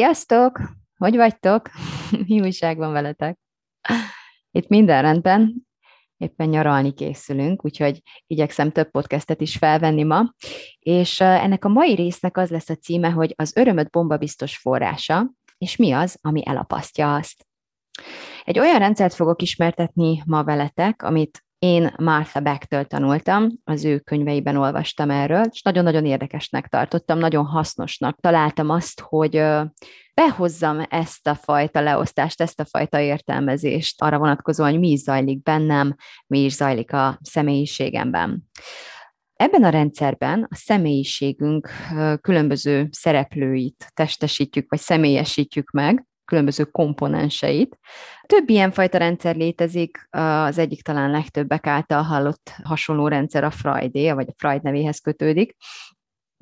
Sziasztok! Hogy vagytok? Mi újság van veletek? Itt minden rendben, éppen nyaralni készülünk, úgyhogy igyekszem több podcastet is felvenni ma, és ennek a mai résznek az lesz a címe, hogy az örömöt bomba biztos forrása, és mi az, ami elapasztja azt. Egy olyan rendszert fogok ismertetni ma veletek, amit én Martha Beck-től tanultam, az ő könyveiben olvastam erről, és nagyon-nagyon érdekesnek tartottam, nagyon hasznosnak találtam azt, hogy behozzam ezt a fajta leosztást, ezt a fajta értelmezést arra vonatkozóan, hogy mi is zajlik bennem, mi is zajlik a személyiségemben. Ebben a rendszerben a személyiségünk különböző szereplőit testesítjük, vagy személyesítjük meg, különböző komponenseit. Több ilyen fajta rendszer létezik, az egyik talán legtöbbek által hallott hasonló rendszer a Freudé, vagy a Freud nevéhez kötődik,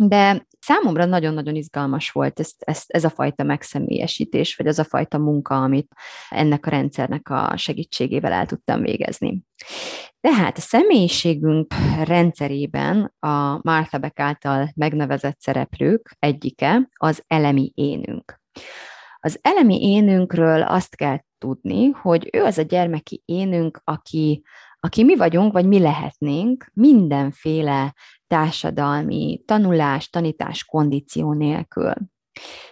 de számomra nagyon-nagyon izgalmas volt ez, ez, ez a fajta megszemélyesítés, vagy az a fajta munka, amit ennek a rendszernek a segítségével el tudtam végezni. Tehát a személyiségünk rendszerében a Martha Beck által megnevezett szereplők egyike az elemi énünk. Az elemi énünkről azt kell tudni, hogy ő az a gyermeki énünk, aki, aki mi vagyunk, vagy mi lehetnénk mindenféle társadalmi tanulás, tanítás kondíció nélkül.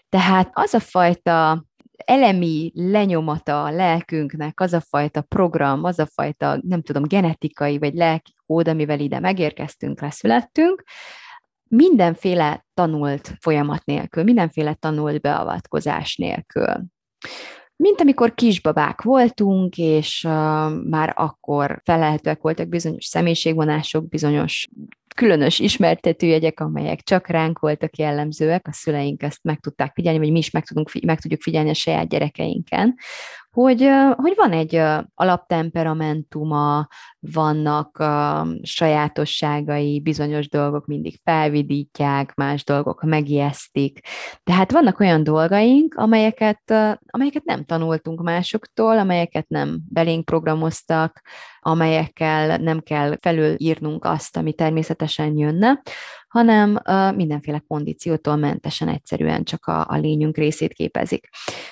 Tehát az a fajta elemi lenyomata a lelkünknek, az a fajta program, az a fajta, nem tudom, genetikai vagy lelki kód, amivel ide megérkeztünk, leszülettünk, mindenféle tanult folyamat nélkül, mindenféle tanult beavatkozás nélkül. Mint amikor kisbabák voltunk, és uh, már akkor felelhetőek voltak bizonyos személyiségvonások, bizonyos különös ismertetőjegyek, amelyek csak ránk voltak jellemzőek, a szüleink ezt meg tudták figyelni, vagy mi is meg, tudunk, meg tudjuk figyelni a saját gyerekeinken, hogy, hogy van egy alaptemperamentuma, vannak sajátosságai, bizonyos dolgok mindig felvidítják, más dolgok megijesztik. Tehát vannak olyan dolgaink, amelyeket, amelyeket nem tanultunk másoktól, amelyeket nem belénk programoztak, amelyekkel nem kell felülírnunk azt, ami természetesen jönne, hanem mindenféle kondíciótól mentesen egyszerűen csak a, a lényünk részét képezik.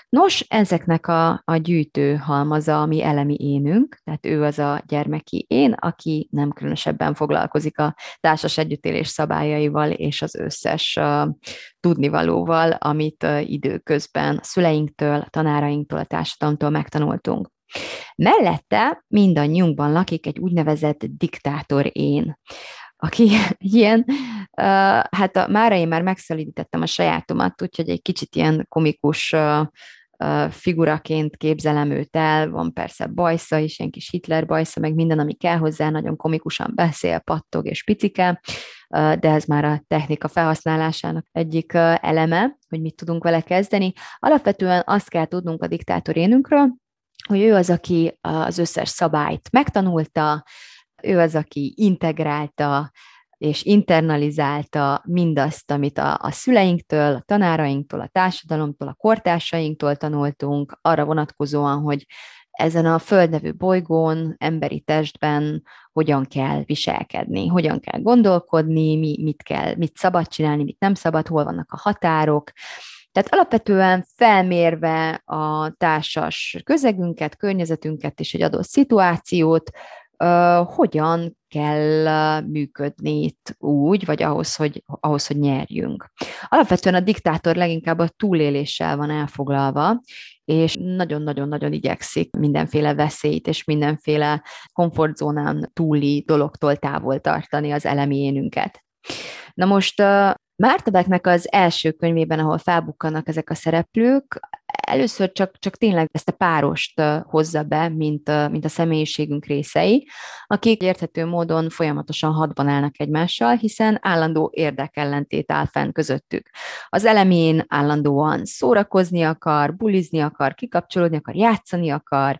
Nos, ezeknek a, a gyűjtő halmaza, ami elemi énünk, tehát ő az a gyermeki én, aki nem különösebben foglalkozik a társas együttélés szabályaival és az összes uh, tudnivalóval, amit időközben szüleinktől, tanárainktól, a társadalomtól megtanultunk. Mellette mindannyiunkban lakik egy úgynevezett diktátor én, aki ilyen, hát a, mára én már megszelítettem a sajátomat, úgyhogy egy kicsit ilyen komikus figuraként képzelem őt el, van persze bajsza is, ilyen kis Hitler bajsza, meg minden, ami kell hozzá, nagyon komikusan beszél, pattog és picike, de ez már a technika felhasználásának egyik eleme, hogy mit tudunk vele kezdeni. Alapvetően azt kell tudnunk a diktátorénünkről, hogy ő az, aki az összes szabályt megtanulta, ő az, aki integrálta és internalizálta mindazt, amit a, a szüleinktől, a tanárainktól, a társadalomtól, a kortársainktól tanultunk, arra vonatkozóan, hogy ezen a földnevű bolygón, emberi testben hogyan kell viselkedni, hogyan kell gondolkodni, mi, mit kell, mit szabad csinálni, mit nem szabad, hol vannak a határok, tehát alapvetően felmérve a társas közegünket, környezetünket és egy adott szituációt, hogyan kell működni itt úgy, vagy ahhoz hogy, ahhoz, hogy nyerjünk. Alapvetően a diktátor leginkább a túléléssel van elfoglalva, és nagyon-nagyon-nagyon igyekszik mindenféle veszélyt és mindenféle komfortzónán túli dologtól távol tartani az elemi énünket. Na most Mártabeknek az első könyvében, ahol felbukkannak ezek a szereplők, először csak, csak tényleg ezt a párost hozza be, mint, mint a személyiségünk részei, akik érthető módon folyamatosan hadban állnak egymással, hiszen állandó érdekellentét áll fenn közöttük. Az elemén állandóan szórakozni akar, bulizni akar, kikapcsolódni akar, játszani akar,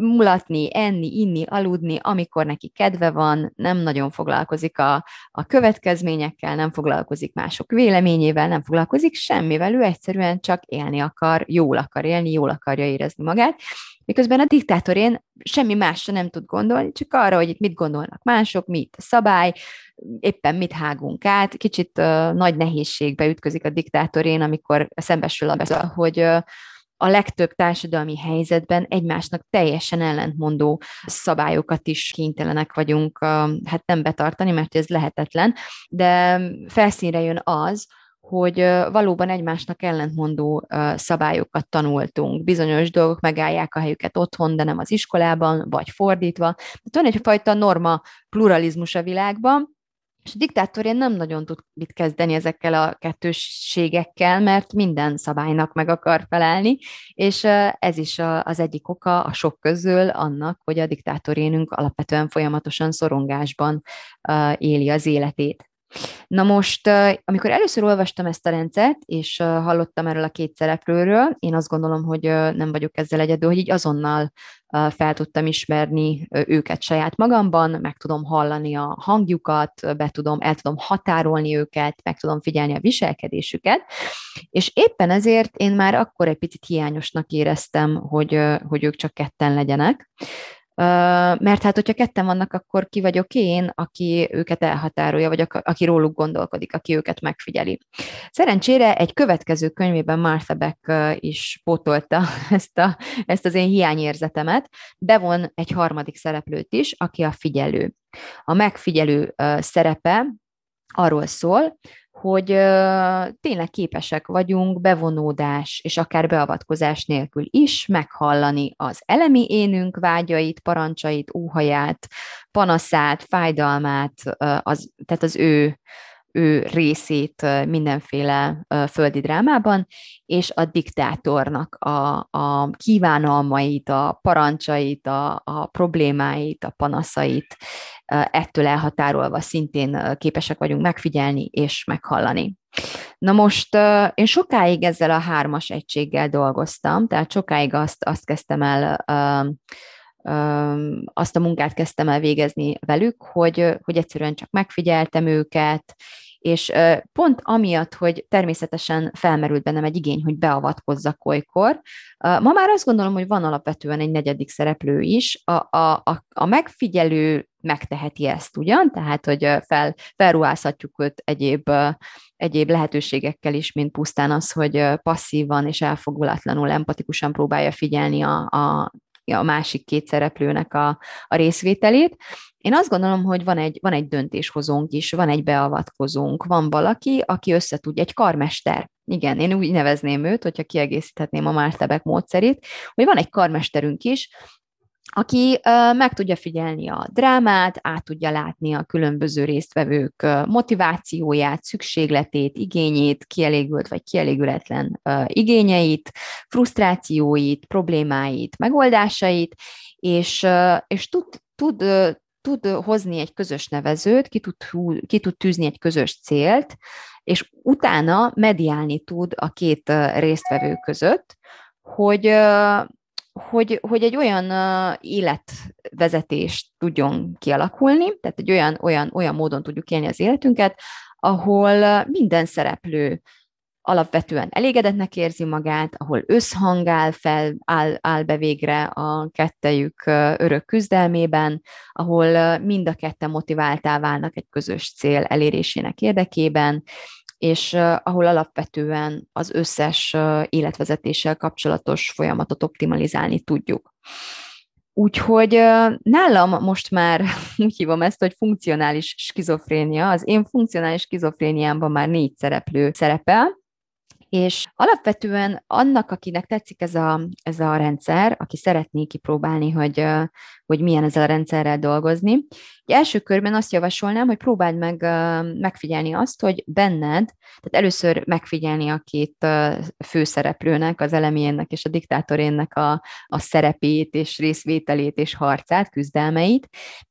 mulatni, enni, inni, aludni, amikor neki kedve van, nem nagyon foglalkozik a, a következményekkel, nem foglalkozik mások véleményével, nem foglalkozik semmivel, ő egyszerűen csak élni akar, jól akar élni, jól akarja érezni magát, miközben a diktátorén semmi másra nem tud gondolni, csak arra, hogy itt mit gondolnak mások, mit a szabály, éppen mit hágunk át. Kicsit uh, nagy nehézségbe ütközik a diktátorén, amikor szembesül a hogy uh, a legtöbb társadalmi helyzetben egymásnak teljesen ellentmondó szabályokat is kénytelenek vagyunk hát nem betartani, mert ez lehetetlen, de felszínre jön az, hogy valóban egymásnak ellentmondó szabályokat tanultunk. Bizonyos dolgok megállják a helyüket otthon, de nem az iskolában, vagy fordítva. Tehát van egyfajta norma pluralizmus a világban, és a diktátorén nem nagyon tud mit kezdeni ezekkel a kettősségekkel, mert minden szabálynak meg akar felelni, és ez is az egyik oka a sok közül annak, hogy a diktátorénünk alapvetően folyamatosan szorongásban éli az életét. Na most, amikor először olvastam ezt a rendszert, és hallottam erről a két szereplőről, én azt gondolom, hogy nem vagyok ezzel egyedül, hogy így azonnal fel tudtam ismerni őket saját magamban, meg tudom hallani a hangjukat, be tudom, el tudom határolni őket, meg tudom figyelni a viselkedésüket, és éppen ezért én már akkor egy picit hiányosnak éreztem, hogy, hogy ők csak ketten legyenek, mert hát, hogyha ketten vannak, akkor ki vagyok én, aki őket elhatárolja, vagy aki róluk gondolkodik, aki őket megfigyeli. Szerencsére egy következő könyvében Martha Beck is pótolta ezt, a, ezt az én hiányérzetemet, bevon egy harmadik szereplőt is, aki a figyelő. A megfigyelő szerepe arról szól, hogy tényleg képesek vagyunk bevonódás és akár beavatkozás nélkül is meghallani az elemi énünk vágyait, parancsait, óhaját, panaszát, fájdalmát, az, tehát az ő ő részét mindenféle földi drámában, és a diktátornak a, a kívánalmait, a parancsait, a, a problémáit, a panaszait ettől elhatárolva szintén képesek vagyunk megfigyelni és meghallani. Na most én sokáig ezzel a hármas egységgel dolgoztam, tehát sokáig azt, azt kezdtem el azt a munkát kezdtem el végezni velük, hogy, hogy egyszerűen csak megfigyeltem őket, és pont amiatt, hogy természetesen felmerült bennem egy igény, hogy beavatkozzak olykor, ma már azt gondolom, hogy van alapvetően egy negyedik szereplő is, a, a, a, megfigyelő megteheti ezt ugyan, tehát, hogy fel, felruházhatjuk őt egyéb, egyéb lehetőségekkel is, mint pusztán az, hogy passzívan és elfogulatlanul, empatikusan próbálja figyelni a, a, a másik két szereplőnek a, a részvételét. Én azt gondolom, hogy van egy, van egy döntéshozónk is, van egy beavatkozónk, van valaki, aki összetudja, egy karmester. Igen, én úgy nevezném őt, hogyha kiegészíthetném a Mártebek módszerét, hogy van egy karmesterünk is, aki meg tudja figyelni a drámát, át tudja látni a különböző résztvevők motivációját, szükségletét, igényét, kielégült vagy kielégületlen igényeit, frusztrációit, problémáit, megoldásait, és, és tud, tud, tud hozni egy közös nevezőt, ki tud, ki tud tűzni egy közös célt, és utána mediálni tud a két résztvevő között, hogy hogy, hogy egy olyan életvezetést tudjon kialakulni, tehát egy olyan, olyan, olyan módon tudjuk élni az életünket, ahol minden szereplő alapvetően elégedetnek érzi magát, ahol összhang fel, áll, áll be végre a kettejük örök küzdelmében, ahol mind a ketten motiváltá válnak egy közös cél elérésének érdekében, és ahol alapvetően az összes életvezetéssel kapcsolatos folyamatot optimalizálni tudjuk. Úgyhogy nálam most már úgy hívom ezt, hogy funkcionális skizofrénia. Az én funkcionális skizofréniámban már négy szereplő szerepel, És alapvetően annak, akinek tetszik ez a, ez a rendszer, aki szeretné kipróbálni, hogy, hogy milyen ezzel a rendszerrel dolgozni, egy első körben azt javasolnám, hogy próbáld meg megfigyelni azt, hogy benned, tehát először megfigyelni a két főszereplőnek, az elemének és a diktátorénnek a, a szerepét és részvételét és harcát, küzdelmeit,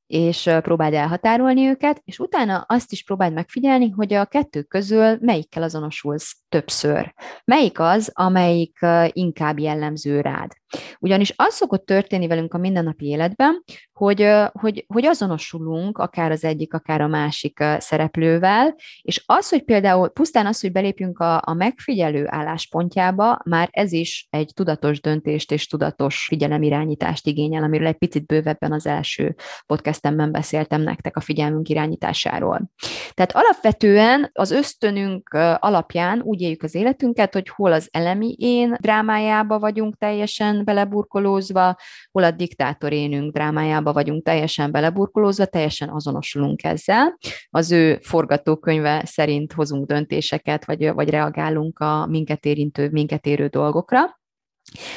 és próbáld elhatárolni őket, és utána azt is próbáld megfigyelni, hogy a kettő közül melyikkel azonosulsz többször. Melyik az, amelyik inkább jellemző rád. Ugyanis az szokott történni velünk a mindennapi életben, hogy, hogy, hogy azonosulunk akár az egyik, akár a másik szereplővel, és az, hogy például pusztán az, hogy belépjünk a, a megfigyelő álláspontjába, már ez is egy tudatos döntést és tudatos figyelemirányítást igényel, amiről egy picit bővebben az első podcastemben beszéltem nektek a figyelmünk irányításáról. Tehát alapvetően az ösztönünk alapján úgy éljük az életünket, hogy hol az elemi én drámájába vagyunk teljesen beleburkolózva, hol a diktátorénünk drámájába vagyunk teljesen beleburkolózva, teljesen azonosulunk ezzel. Az ő forgatókönyve szerint hozunk döntéseket, vagy, vagy reagálunk a minket érintő, minket érő dolgokra.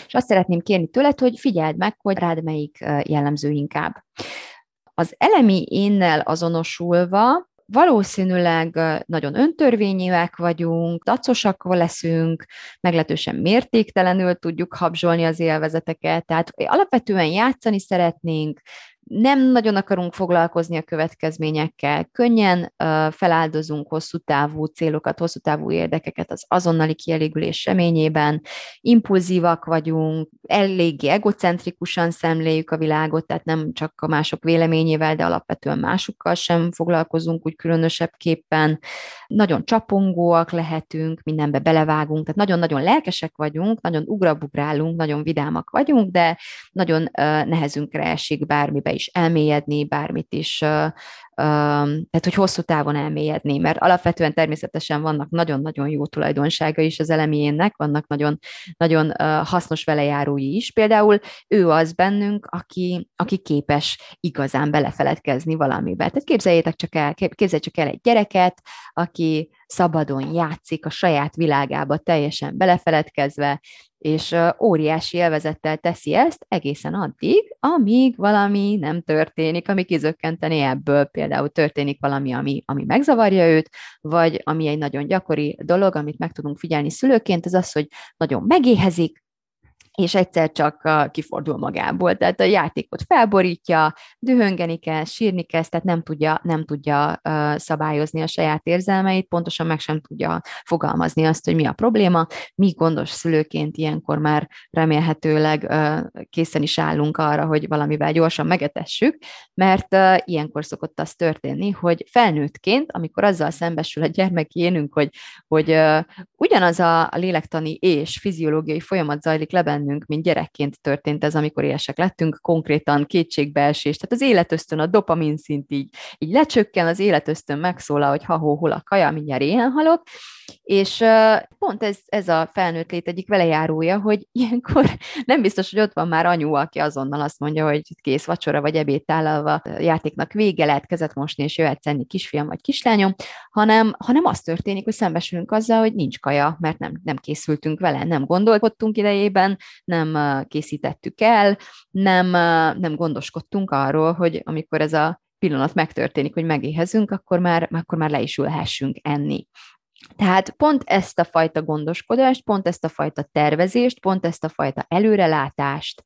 És azt szeretném kérni tőled, hogy figyeld meg, hogy rád melyik jellemző inkább. Az elemi énnel azonosulva valószínűleg nagyon öntörvényűek vagyunk, dacosak leszünk, meglehetősen mértéktelenül tudjuk habzsolni az élvezeteket, tehát alapvetően játszani szeretnénk, nem nagyon akarunk foglalkozni a következményekkel, könnyen feláldozunk hosszú távú célokat, hosszú távú érdekeket az azonnali kielégülés reményében, impulzívak vagyunk, eléggé egocentrikusan szemléljük a világot, tehát nem csak a mások véleményével, de alapvetően másokkal sem foglalkozunk úgy különösebbképpen, nagyon csapongóak lehetünk, mindenbe belevágunk, tehát nagyon-nagyon lelkesek vagyunk, nagyon ugrabugrálunk, nagyon vidámak vagyunk, de nagyon nehezünkre esik bármibe is elmélyedni, bármit is tehát hogy hosszú távon elmélyedni, mert alapvetően természetesen vannak nagyon-nagyon jó tulajdonsága is az elemiénnek, vannak nagyon, nagyon hasznos velejárói is. Például ő az bennünk, aki, aki képes igazán belefeledkezni valamibe. Tehát képzeljétek csak el, képzelj csak el egy gyereket, aki szabadon játszik a saját világába, teljesen belefeledkezve, és óriási élvezettel teszi ezt egészen addig, amíg valami nem történik, ami kizökkenteni ebből. Például történik valami, ami, ami megzavarja őt, vagy ami egy nagyon gyakori dolog, amit meg tudunk figyelni szülőként, az az, hogy nagyon megéhezik, és egyszer csak kifordul magából. Tehát a játékot felborítja, dühöngeni kell, sírni kezd, tehát nem tudja, nem tudja szabályozni a saját érzelmeit, pontosan meg sem tudja fogalmazni azt, hogy mi a probléma. Mi gondos szülőként ilyenkor már remélhetőleg készen is állunk arra, hogy valamivel gyorsan megetessük, mert ilyenkor szokott az történni, hogy felnőttként, amikor azzal szembesül a gyermeki énünk, hogy, hogy ugyanaz a lélektani és fiziológiai folyamat zajlik le bennünk, mint gyerekként történt ez, amikor éhesek lettünk, konkrétan kétségbeesés. Tehát az életösztön, a dopamin szint így, így lecsökken, az életösztön megszólal, hogy ha-hó, hol a kaja, mindjárt éhen halok, és pont ez, ez a felnőtt lét egyik velejárója, hogy ilyenkor nem biztos, hogy ott van már anyu, aki azonnal azt mondja, hogy kész vacsora vagy ebéd tálalva, játéknak vége, lehet kezet mosni, és jöhetsz enni kisfiam vagy kislányom, hanem, hanem az történik, hogy szembesülünk azzal, hogy nincs kaja, mert nem, nem készültünk vele, nem gondolkodtunk idejében, nem készítettük el, nem, nem gondoskodtunk arról, hogy amikor ez a pillanat megtörténik, hogy megéhezünk, akkor már, akkor már le is ülhessünk enni. Tehát pont ezt a fajta gondoskodást, pont ezt a fajta tervezést, pont ezt a fajta előrelátást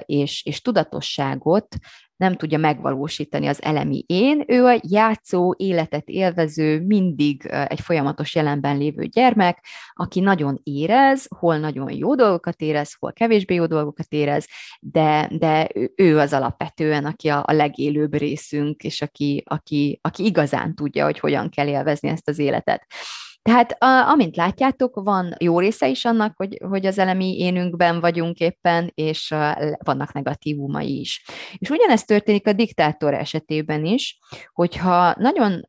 és, és tudatosságot nem tudja megvalósítani az elemi én, ő a játszó, életet élvező, mindig egy folyamatos jelenben lévő gyermek, aki nagyon érez, hol nagyon jó dolgokat érez, hol kevésbé jó dolgokat érez, de, de ő az alapvetően, aki a, a legélőbb részünk, és aki, aki, aki igazán tudja, hogy hogyan kell élvezni ezt az életet. Tehát a, amint látjátok, van jó része is annak, hogy, hogy az elemi énünkben vagyunk éppen, és vannak negatívumai is. És ugyanezt történik a diktátor esetében is, hogyha nagyon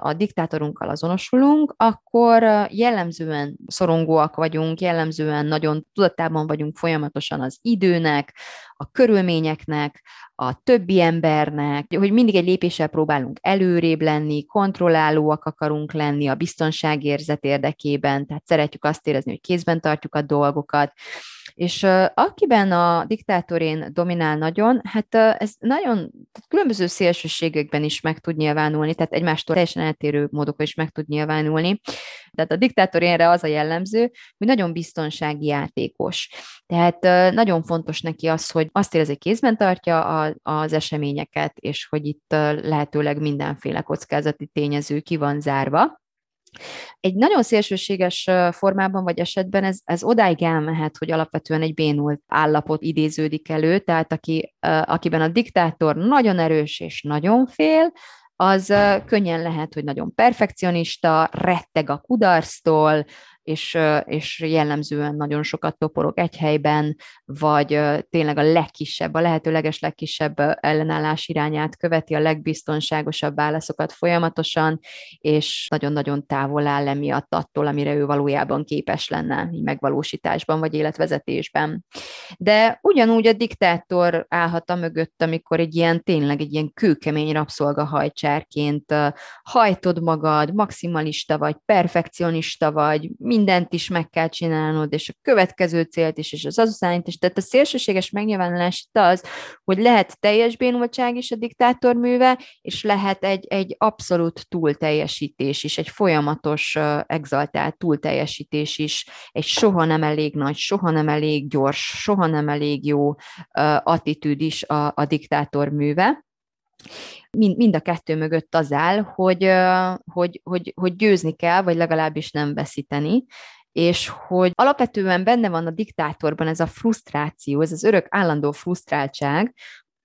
a diktátorunkkal azonosulunk, akkor jellemzően szorongóak vagyunk, jellemzően nagyon tudatában vagyunk folyamatosan az időnek, a körülményeknek, a többi embernek, hogy mindig egy lépéssel próbálunk előrébb lenni, kontrollálóak akarunk lenni a biztonságérzet érdekében, tehát szeretjük azt érezni, hogy kézben tartjuk a dolgokat, és akiben a diktátorén dominál nagyon, hát ez nagyon különböző szélsőségekben is meg tud nyilvánulni, tehát egymástól teljesen eltérő módokon is meg tud nyilvánulni. Tehát a diktátorénre az a jellemző, hogy nagyon biztonsági játékos. Tehát nagyon fontos neki az, hogy azt érzi, kézben tartja a, az eseményeket, és hogy itt lehetőleg mindenféle kockázati tényező ki van zárva. Egy nagyon szélsőséges formában vagy esetben ez, ez odáig elmehet, hogy alapvetően egy bénult állapot idéződik elő, tehát aki, akiben a diktátor nagyon erős és nagyon fél, az könnyen lehet, hogy nagyon perfekcionista, retteg a kudarctól, és, és jellemzően nagyon sokat toporog egy helyben, vagy tényleg a legkisebb, a lehetőleges legkisebb ellenállás irányát követi, a legbiztonságosabb válaszokat folyamatosan, és nagyon-nagyon távol áll emiatt attól, amire ő valójában képes lenne így megvalósításban, vagy életvezetésben. De ugyanúgy a diktátor állhat a mögött, amikor egy ilyen tényleg egy ilyen kőkemény rabszolgahajcsárként hajtod magad, maximalista vagy, perfekcionista vagy, mindent is meg kell csinálnod, és a következő célt is, és az azutányt is. Tehát a szélsőséges megnyilvánulás itt az, hogy lehet teljes bénultság is a diktátor műve, és lehet egy, egy abszolút túlteljesítés is, egy folyamatos uh, exaltált túlteljesítés is, egy soha nem elég nagy, soha nem elég gyors, soha nem elég jó uh, attitűd is a, a diktátor műve mind, mind a kettő mögött az áll, hogy, hogy, hogy, hogy győzni kell, vagy legalábbis nem veszíteni, és hogy alapvetően benne van a diktátorban ez a frusztráció, ez az örök állandó frusztráltság,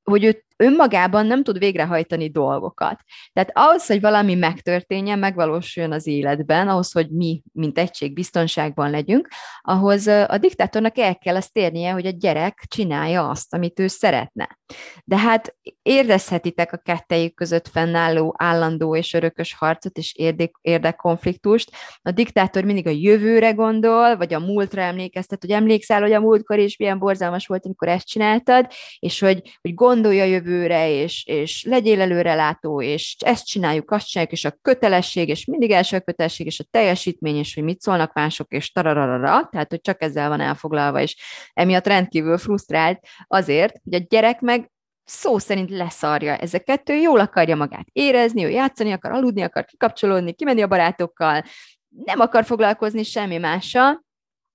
hogy ő önmagában nem tud végrehajtani dolgokat. Tehát ahhoz, hogy valami megtörténjen, megvalósuljon az életben, ahhoz, hogy mi, mint egység biztonságban legyünk, ahhoz a diktátornak el kell azt érnie, hogy a gyerek csinálja azt, amit ő szeretne. De hát érezhetitek a kettejük között fennálló állandó és örökös harcot és érdek, érdekkonfliktust. A diktátor mindig a jövőre gondol, vagy a múltra emlékeztet, hogy emlékszel, hogy a múltkor is milyen borzalmas volt, amikor ezt csináltad, és hogy, hogy gondolja a jövőre, és, és legyél előrelátó, és ezt csináljuk, azt csináljuk, és a kötelesség, és mindig első a kötelesség, és a teljesítmény, és hogy mit szólnak mások, és tarararara, tehát hogy csak ezzel van elfoglalva, és emiatt rendkívül frusztrált azért, hogy a gyerek meg szó szerint leszarja ezeket, ő jól akarja magát érezni, ő játszani akar, aludni akar, kikapcsolódni, kimenni a barátokkal, nem akar foglalkozni semmi mással,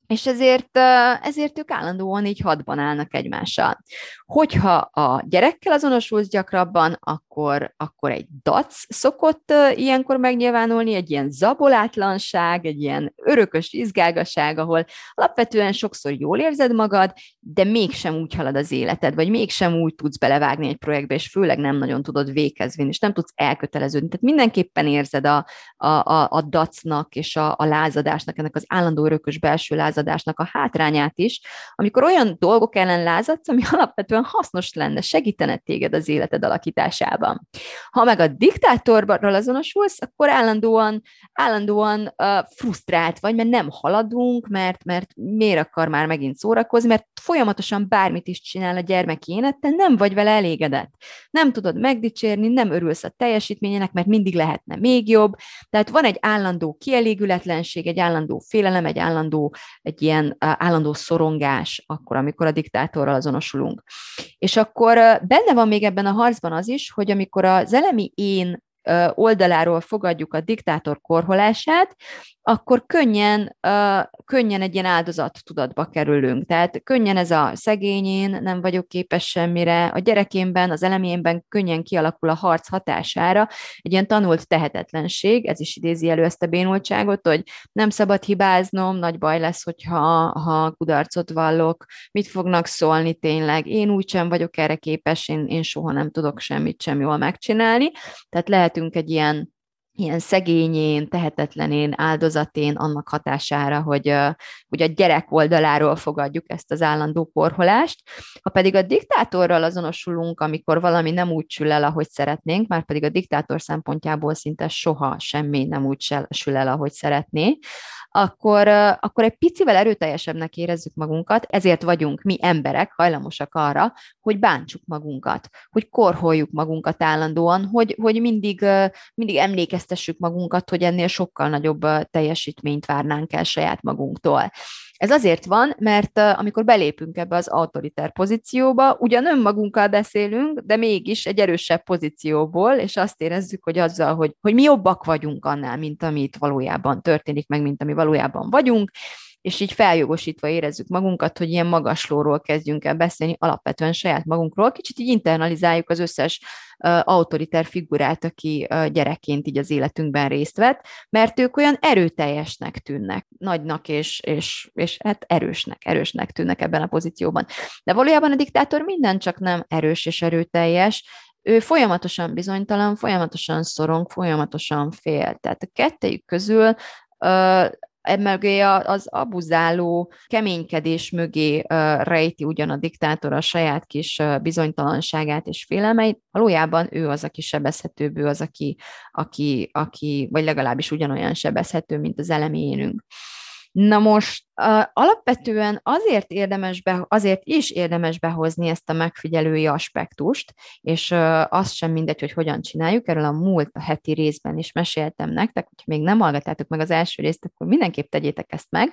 és ezért, ezért ők állandóan így hadban állnak egymással. Hogyha a gyerekkel azonosulsz gyakrabban, akkor, akkor egy dac szokott ilyenkor megnyilvánulni, egy ilyen zabolátlanság, egy ilyen örökös izgágaság, ahol alapvetően sokszor jól érzed magad, de mégsem úgy halad az életed, vagy mégsem úgy tudsz belevágni egy projektbe, és főleg nem nagyon tudod véghez vinni, és nem tudsz elköteleződni. Tehát mindenképpen érzed a, a, a, a dacnak és a, a lázadásnak, ennek az állandó örökös belső lázadásnak a hátrányát is, amikor olyan dolgok ellen lázadsz, ami alapvetően hasznos lenne, segítene téged az életed alakításában. Ha meg a diktátorral azonosulsz, akkor állandóan, állandóan uh, frusztrált vagy, mert nem haladunk, mert, mert miért akar már megint szórakozni, mert folyamatosan bármit is csinál a gyermek énettel, nem vagy vele elégedett. Nem tudod megdicsérni, nem örülsz a teljesítményének, mert mindig lehetne még jobb. Tehát van egy állandó kielégületlenség, egy állandó félelem, egy állandó, egy ilyen állandó szorongás, akkor, amikor a diktátorral azonosulunk. És akkor benne van még ebben a harcban az is, hogy amikor az elemi én oldaláról fogadjuk a diktátor korholását, akkor könnyen, könnyen egy ilyen áldozat tudatba kerülünk. Tehát könnyen ez a szegényén, nem vagyok képes semmire, a gyerekémben, az elemémben könnyen kialakul a harc hatására egy ilyen tanult tehetetlenség, ez is idézi elő ezt a bénultságot, hogy nem szabad hibáznom, nagy baj lesz, hogyha ha kudarcot vallok, mit fognak szólni tényleg, én úgysem vagyok erre képes, én, én soha nem tudok semmit sem jól megcsinálni. Tehát lehetünk egy ilyen ilyen szegényén, tehetetlenén, áldozatén annak hatására, hogy, hogy a gyerek oldaláról fogadjuk ezt az állandó porholást. Ha pedig a diktátorral azonosulunk, amikor valami nem úgy sül el, ahogy szeretnénk, már pedig a diktátor szempontjából szinte soha semmi nem úgy sül el, ahogy szeretné, akkor, akkor egy picivel erőteljesebbnek érezzük magunkat, ezért vagyunk mi emberek hajlamosak arra, hogy bántsuk magunkat, hogy korholjuk magunkat állandóan, hogy, hogy mindig, mindig emlékeztessük magunkat, hogy ennél sokkal nagyobb teljesítményt várnánk el saját magunktól. Ez azért van, mert amikor belépünk ebbe az autoriter pozícióba, ugyan önmagunkkal beszélünk, de mégis egy erősebb pozícióból, és azt érezzük, hogy azzal, hogy, hogy mi jobbak vagyunk annál, mint amit valójában történik, meg mint ami valójában vagyunk, és így feljogosítva érezzük magunkat, hogy ilyen magaslóról kezdjünk el beszélni, alapvetően saját magunkról, kicsit így internalizáljuk az összes autoriter figurát, aki gyerekként így az életünkben részt vett, mert ők olyan erőteljesnek tűnnek, nagynak és, és, és hát erősnek, erősnek tűnnek ebben a pozícióban. De valójában a diktátor minden csak nem erős és erőteljes, ő folyamatosan bizonytalan, folyamatosan szorong, folyamatosan fél. Tehát a kettejük közül emögé az abuzáló keménykedés mögé rejti ugyan a diktátor a saját kis bizonytalanságát és félelmeit, valójában ő az, aki sebezhetőbb, ő az, aki, aki, aki vagy legalábbis ugyanolyan sebezhető, mint az eleménünk. Na most uh, alapvetően azért érdemes be, azért is érdemes behozni ezt a megfigyelői aspektust, és uh, az sem mindegy, hogy hogyan csináljuk, erről a múlt a heti részben is meséltem nektek, hogyha még nem hallgattátok meg az első részt, akkor mindenképp tegyétek ezt meg.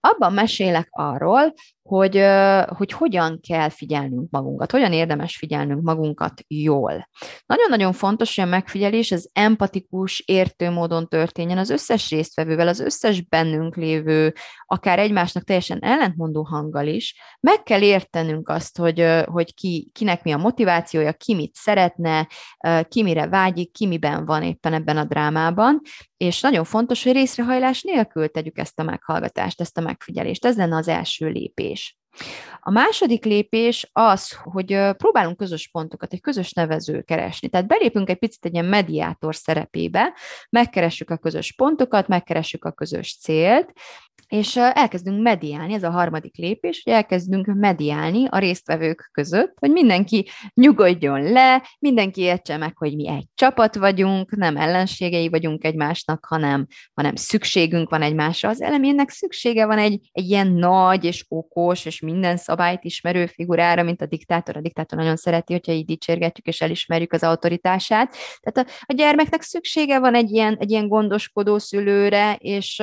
Abban mesélek arról, hogy, hogy hogyan kell figyelnünk magunkat, hogyan érdemes figyelnünk magunkat jól. Nagyon-nagyon fontos, hogy a megfigyelés az empatikus, értő módon történjen az összes résztvevővel, az összes bennünk lévő, akár egymásnak teljesen ellentmondó hanggal is. Meg kell értenünk azt, hogy, hogy ki, kinek mi a motivációja, ki mit szeretne, ki mire vágyik, ki miben van éppen ebben a drámában, és nagyon fontos, hogy részrehajlás nélkül tegyük ezt a meghallgatást, ezt a megfigyelést. Ez lenne az első lépés. A második lépés az, hogy próbálunk közös pontokat, egy közös nevező keresni. Tehát belépünk egy picit egy ilyen mediátor szerepébe, megkeressük a közös pontokat, megkeressük a közös célt, és elkezdünk mediálni, ez a harmadik lépés, hogy elkezdünk mediálni a résztvevők között, hogy mindenki nyugodjon le, mindenki értse meg, hogy mi egy csapat vagyunk, nem ellenségei vagyunk egymásnak, hanem, hanem szükségünk van egymásra. Az elemének szüksége van egy, egy ilyen nagy és okos és minden szabályt ismerő figurára, mint a diktátor. A diktátor nagyon szereti, hogyha így dicsérgetjük és elismerjük az autoritását. Tehát a, a gyermeknek szüksége van egy ilyen, egy ilyen gondoskodó szülőre, és,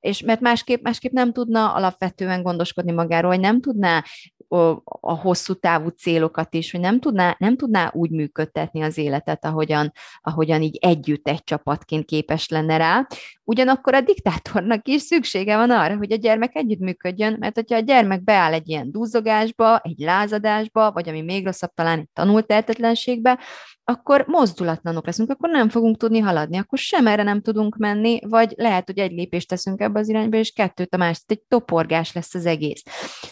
és mert másképp, másképp nem tudna alapvetően gondoskodni magáról, hogy nem tudná a hosszú távú célokat is, hogy nem tudná, nem tudná úgy működtetni az életet, ahogyan, ahogyan így együtt egy csapatként képes lenne rá. Ugyanakkor a diktátornak is szüksége van arra, hogy a gyermek együttműködjön, mert hogyha a gyermek beáll egy ilyen duzzogásba, egy lázadásba, vagy ami még rosszabb, talán egy tanult tehetetlenségbe, akkor mozdulatlanok leszünk, akkor nem fogunk tudni haladni, akkor sem erre nem tudunk menni, vagy lehet, hogy egy lépést teszünk ebbe az irányba, és kettőt a másik, egy toporgás lesz az egész.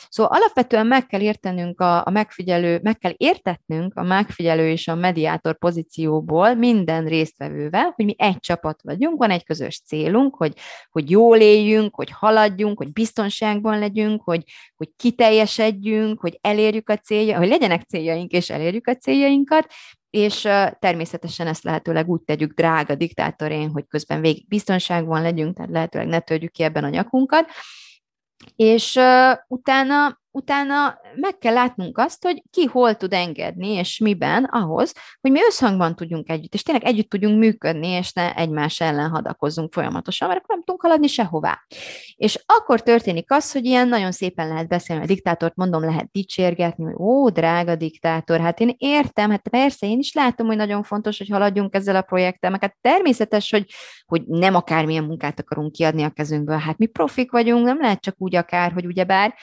Szóval alapvetően meg kell értenünk a, a megfigyelő, meg kell értetnünk a megfigyelő és a mediátor pozícióból minden résztvevővel, hogy mi egy csapat vagyunk, van egy közös célunk, hogy, hogy jól éljünk, hogy haladjunk, hogy biztonságban legyünk, hogy, hogy kiteljesedjünk, hogy elérjük a célja, hogy legyenek céljaink, és elérjük a céljainkat, és természetesen ezt lehetőleg úgy tegyük drága diktátorén, hogy közben végig biztonságban legyünk, tehát lehetőleg ne törjük ki ebben a nyakunkat, és utána utána meg kell látnunk azt, hogy ki hol tud engedni, és miben ahhoz, hogy mi összhangban tudjunk együtt, és tényleg együtt tudjunk működni, és ne egymás ellen hadakozzunk folyamatosan, mert akkor nem tudunk haladni sehová. És akkor történik az, hogy ilyen nagyon szépen lehet beszélni, a diktátort mondom, lehet dicsérgetni, hogy ó, drága diktátor, hát én értem, hát persze, én is látom, hogy nagyon fontos, hogy haladjunk ezzel a projekttel, meg hát természetes, hogy, hogy nem akármilyen munkát akarunk kiadni a kezünkből, hát mi profik vagyunk, nem lehet csak úgy akár, hogy ugyebár,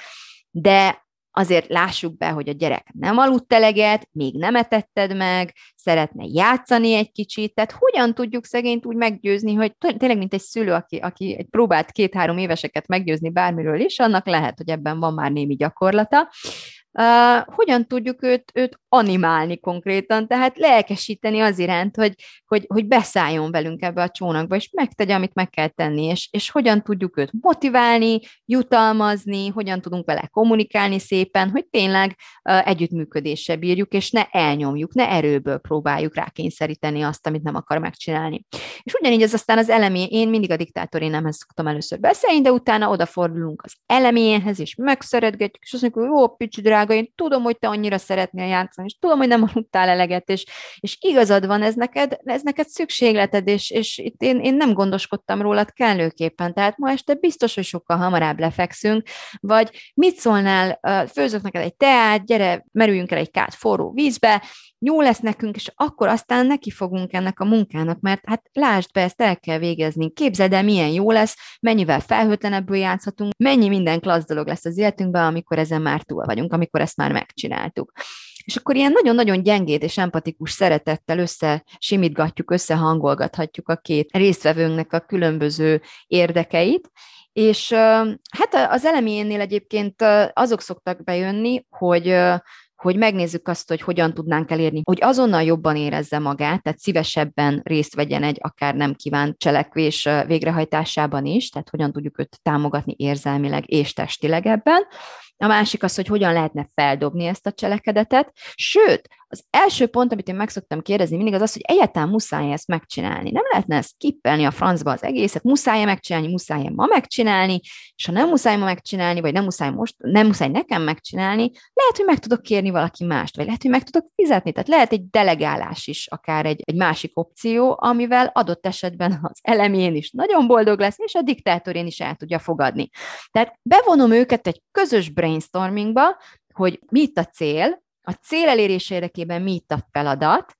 de azért lássuk be, hogy a gyerek nem aludt eleget, még nem etetted meg, szeretne játszani egy kicsit, tehát hogyan tudjuk szegényt úgy meggyőzni, hogy tényleg, mint egy szülő, aki, aki egy próbált két-három éveseket meggyőzni bármiről is, annak lehet, hogy ebben van már némi gyakorlata, uh, hogyan tudjuk őt, őt animálni konkrétan, tehát lelkesíteni az iránt, hogy, hogy, hogy beszálljon velünk ebbe a csónakba, és megtegye, amit meg kell tenni, és, és hogyan tudjuk őt motiválni, jutalmazni, hogyan tudunk vele kommunikálni szépen, hogy tényleg uh, együttműködéssel bírjuk, és ne elnyomjuk, ne erőből próbáljuk rákényszeríteni azt, amit nem akar megcsinálni. És ugyanígy ez aztán az elemé, én mindig a diktátorénemhez szoktam először beszélni, de utána odafordulunk az eleménhez, és megszeretgetjük, és azt mondjuk, hogy jó, picsi drága, én tudom, hogy te annyira szeretnél játszani, és tudom, hogy nem aludtál eleget, és, és igazad van, ez neked, ez neked szükségleted, és, és itt én, én nem gondoskodtam rólad kellőképpen, tehát ma este biztos, hogy sokkal hamarabb lefekszünk, vagy mit szólnál, főzök neked egy teát, gyere, merüljünk el egy kát forró vízbe, jó lesz nekünk, és akkor aztán neki fogunk ennek a munkának, mert hát lásd be, ezt el kell végezni. Képzeld el, milyen jó lesz, mennyivel felhőtlenebből játszhatunk, mennyi minden klassz dolog lesz az életünkben, amikor ezen már túl vagyunk, amikor ezt már megcsináltuk. És akkor ilyen nagyon-nagyon gyengét és empatikus szeretettel összesimítgatjuk, összehangolgathatjuk a két résztvevőnknek a különböző érdekeit, és hát az eleménél egyébként azok szoktak bejönni, hogy hogy megnézzük azt, hogy hogyan tudnánk elérni, hogy azonnal jobban érezze magát, tehát szívesebben részt vegyen egy akár nem kívánt cselekvés végrehajtásában is, tehát hogyan tudjuk őt támogatni érzelmileg és testileg ebben. A másik az, hogy hogyan lehetne feldobni ezt a cselekedetet, sőt, az első pont, amit én meg szoktam kérdezni mindig, az az, hogy egyáltalán muszáj ezt megcsinálni. Nem lehetne ezt kippelni a francba az egészet, muszáj megcsinálni, muszáj ma megcsinálni, és ha nem muszáj ma megcsinálni, vagy nem muszáj most, nem muszáj nekem megcsinálni, lehet, hogy meg tudok kérni valaki mást, vagy lehet, hogy meg tudok fizetni. Tehát lehet egy delegálás is, akár egy, egy másik opció, amivel adott esetben az elemén is nagyon boldog lesz, és a diktátorén is el tudja fogadni. Tehát bevonom őket egy közös brainstormingba, hogy mi itt a cél, a cél elérése érdekében mi itt a feladat,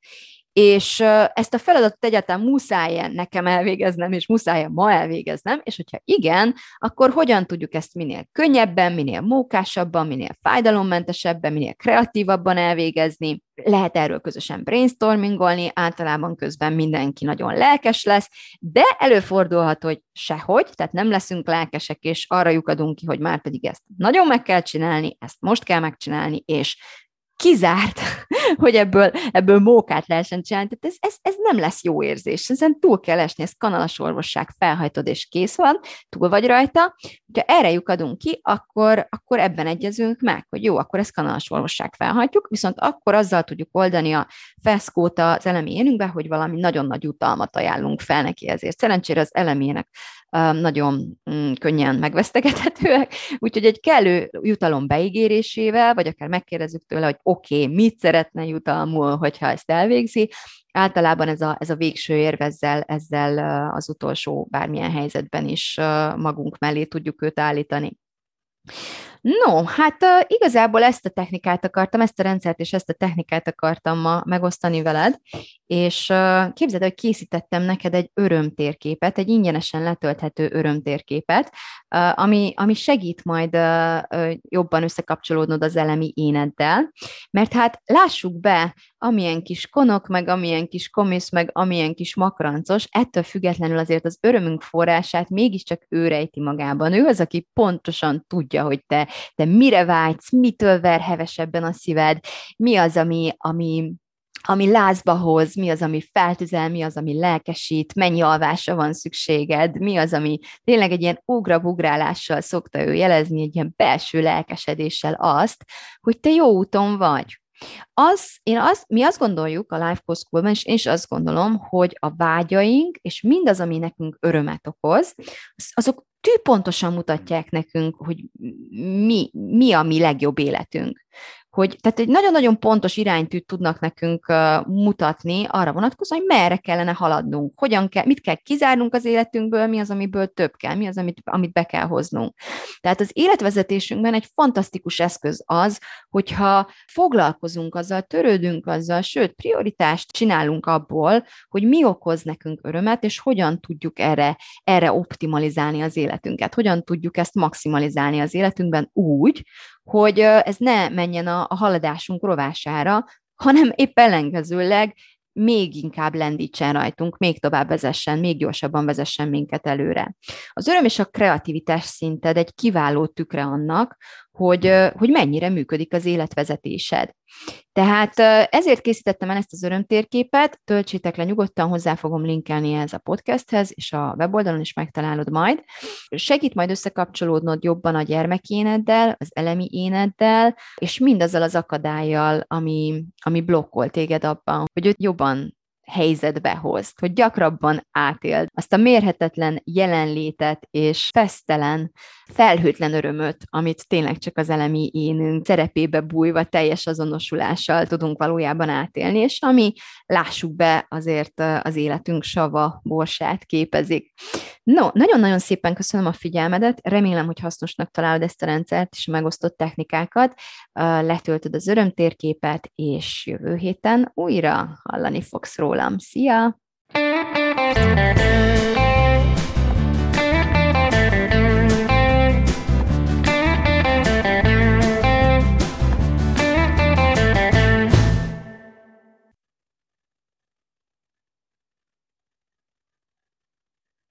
és ezt a feladatot egyáltalán muszáj nekem elvégeznem, és muszáj ma elvégeznem, és hogyha igen, akkor hogyan tudjuk ezt minél könnyebben, minél mókásabban, minél fájdalommentesebben, minél kreatívabban elvégezni. Lehet erről közösen brainstormingolni, általában közben mindenki nagyon lelkes lesz, de előfordulhat, hogy sehogy, tehát nem leszünk lelkesek, és arra lyukadunk ki, hogy már pedig ezt nagyon meg kell csinálni, ezt most kell megcsinálni, és kizárt, hogy ebből, ebből mókát lehessen csinálni. Tehát ez, ez, ez nem lesz jó érzés. Ezen túl kell esni, ez kanalas orvosság, felhajtod és kész van, túl vagy rajta. Ha erre lyukadunk ki, akkor, akkor ebben egyezünk meg, hogy jó, akkor ezt kanalas orvosság felhajtjuk, viszont akkor azzal tudjuk oldani a feszkót az elemi énünkbe, hogy valami nagyon nagy utalmat ajánlunk fel neki ezért. Szerencsére az elemének nagyon mm, könnyen megvesztegethetőek, úgyhogy egy kellő jutalom beígérésével, vagy akár megkérdezzük tőle, hogy oké, okay, mit szeretne jutalmul, hogyha ezt elvégzi, általában ez a, ez a végső érv ezzel, ezzel az utolsó bármilyen helyzetben is magunk mellé tudjuk őt állítani. No, hát uh, igazából ezt a technikát akartam, ezt a rendszert és ezt a technikát akartam ma megosztani veled, és uh, képzeld, hogy készítettem neked egy örömtérképet, egy ingyenesen letölthető örömtérképet, uh, ami, ami segít majd uh, jobban összekapcsolódnod az elemi éneddel, mert hát lássuk be, amilyen kis konok, meg amilyen kis komisz, meg amilyen kis makrancos, ettől függetlenül azért az örömünk forrását mégiscsak ő rejti magában. Ő az, aki pontosan tudja, hogy te, te mire vágysz, mitől ver hevesebben a szíved, mi az, ami, ami, ami lázba hoz, mi az, ami feltüzel, mi az, ami lelkesít, mennyi alvásra van szükséged, mi az, ami tényleg egy ilyen ugrabugrálással szokta ő jelezni, egy ilyen belső lelkesedéssel azt, hogy te jó úton vagy, az, én az, mi azt gondoljuk a Life Coach School-ban, és én is azt gondolom, hogy a vágyaink, és mindaz, ami nekünk örömet okoz, azok tűpontosan mutatják nekünk, hogy mi, mi a mi legjobb életünk hogy tehát egy nagyon-nagyon pontos iránytűt tudnak nekünk uh, mutatni arra vonatkozóan, hogy merre kellene haladnunk, hogyan kell, mit kell kizárnunk az életünkből, mi az, amiből több kell, mi az, amit, amit be kell hoznunk. Tehát az életvezetésünkben egy fantasztikus eszköz az, hogyha foglalkozunk azzal, törődünk azzal, sőt, prioritást csinálunk abból, hogy mi okoz nekünk örömet, és hogyan tudjuk erre, erre optimalizálni az életünket, hogyan tudjuk ezt maximalizálni az életünkben úgy, hogy ez ne menjen a, a haladásunk rovására, hanem épp ellenkezőleg még inkább lendítsen rajtunk, még tovább vezessen, még gyorsabban vezessen minket előre. Az öröm és a kreativitás szinted egy kiváló tükre annak, hogy, hogy mennyire működik az életvezetésed. Tehát ezért készítettem el ezt az örömtérképet, töltsétek le nyugodtan, hozzá fogom linkelni ez a podcasthez, és a weboldalon is megtalálod majd. Segít majd összekapcsolódnod jobban a gyermekéneddel, az elemi éneddel, és mindazzal az akadályjal, ami, ami blokkol téged abban, hogy jobban helyzetbe hozt, hogy gyakrabban átéld azt a mérhetetlen jelenlétet és fesztelen, felhőtlen örömöt, amit tényleg csak az elemi énünk szerepébe bújva teljes azonosulással tudunk valójában átélni, és ami, lássuk be, azért az életünk sava borsát képezik. No, nagyon-nagyon szépen köszönöm a figyelmedet, remélem, hogy hasznosnak találod ezt a rendszert és a megosztott technikákat, letöltöd az örömtérképet, és jövő héten újra hallani fogsz rólam. Szia!